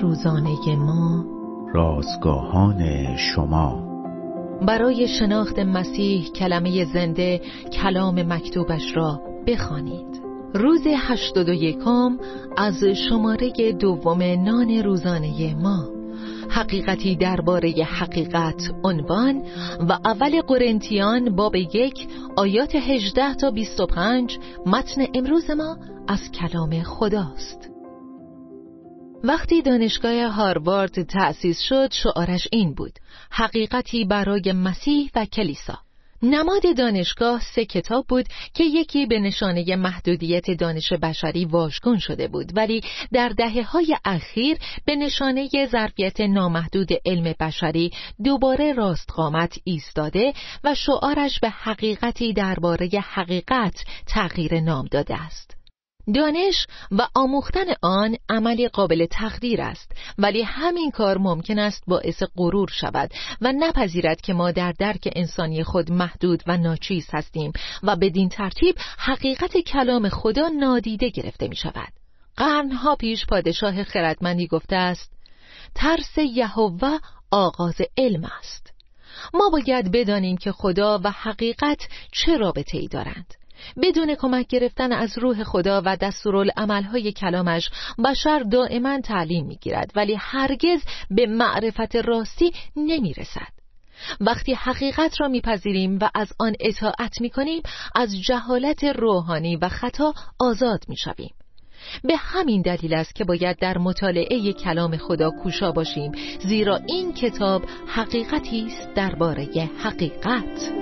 روزانه ما. رازگاهان شما. برای شناخت مسیح کلمه زنده کلام مکتوبش را بخوانید. روز هشتاد و یکم از شماره دوم نان روزانه ما. حقیقتی درباره حقیقت عنوان و اول قرنتیان باب یک آیات 18 تا 25 متن امروز ما از کلام خداست. وقتی دانشگاه هاروارد تأسیس شد شعارش این بود. حقیقتی برای مسیح و کلیسا. نماد دانشگاه سه کتاب بود که یکی به نشانه محدودیت دانش بشری واژگون شده بود ولی در دهه های اخیر به نشانه ظرفیت نامحدود علم بشری دوباره راستقامت ایستاده و شعارش به حقیقتی درباره حقیقت تغییر نام داده است. دانش و آموختن آن عملی قابل تقدیر است ولی همین کار ممکن است باعث غرور شود و نپذیرد که ما در درک انسانی خود محدود و ناچیز هستیم و بدین ترتیب حقیقت کلام خدا نادیده گرفته می شود. قرنها پیش پادشاه خردمندی گفته است ترس یهوه آغاز علم است. ما باید بدانیم که خدا و حقیقت چه رابطه ای دارند. بدون کمک گرفتن از روح خدا و دستورالعملهای کلامش بشر دائما تعلیم می‌گیرد ولی هرگز به معرفت راستی نمی‌رسد. وقتی حقیقت را میپذیریم و از آن اطاعت می‌کنیم از جهالت روحانی و خطا آزاد می‌شویم. به همین دلیل است که باید در مطالعه کلام خدا کوشا باشیم زیرا این کتاب حقیقتی است درباره حقیقت.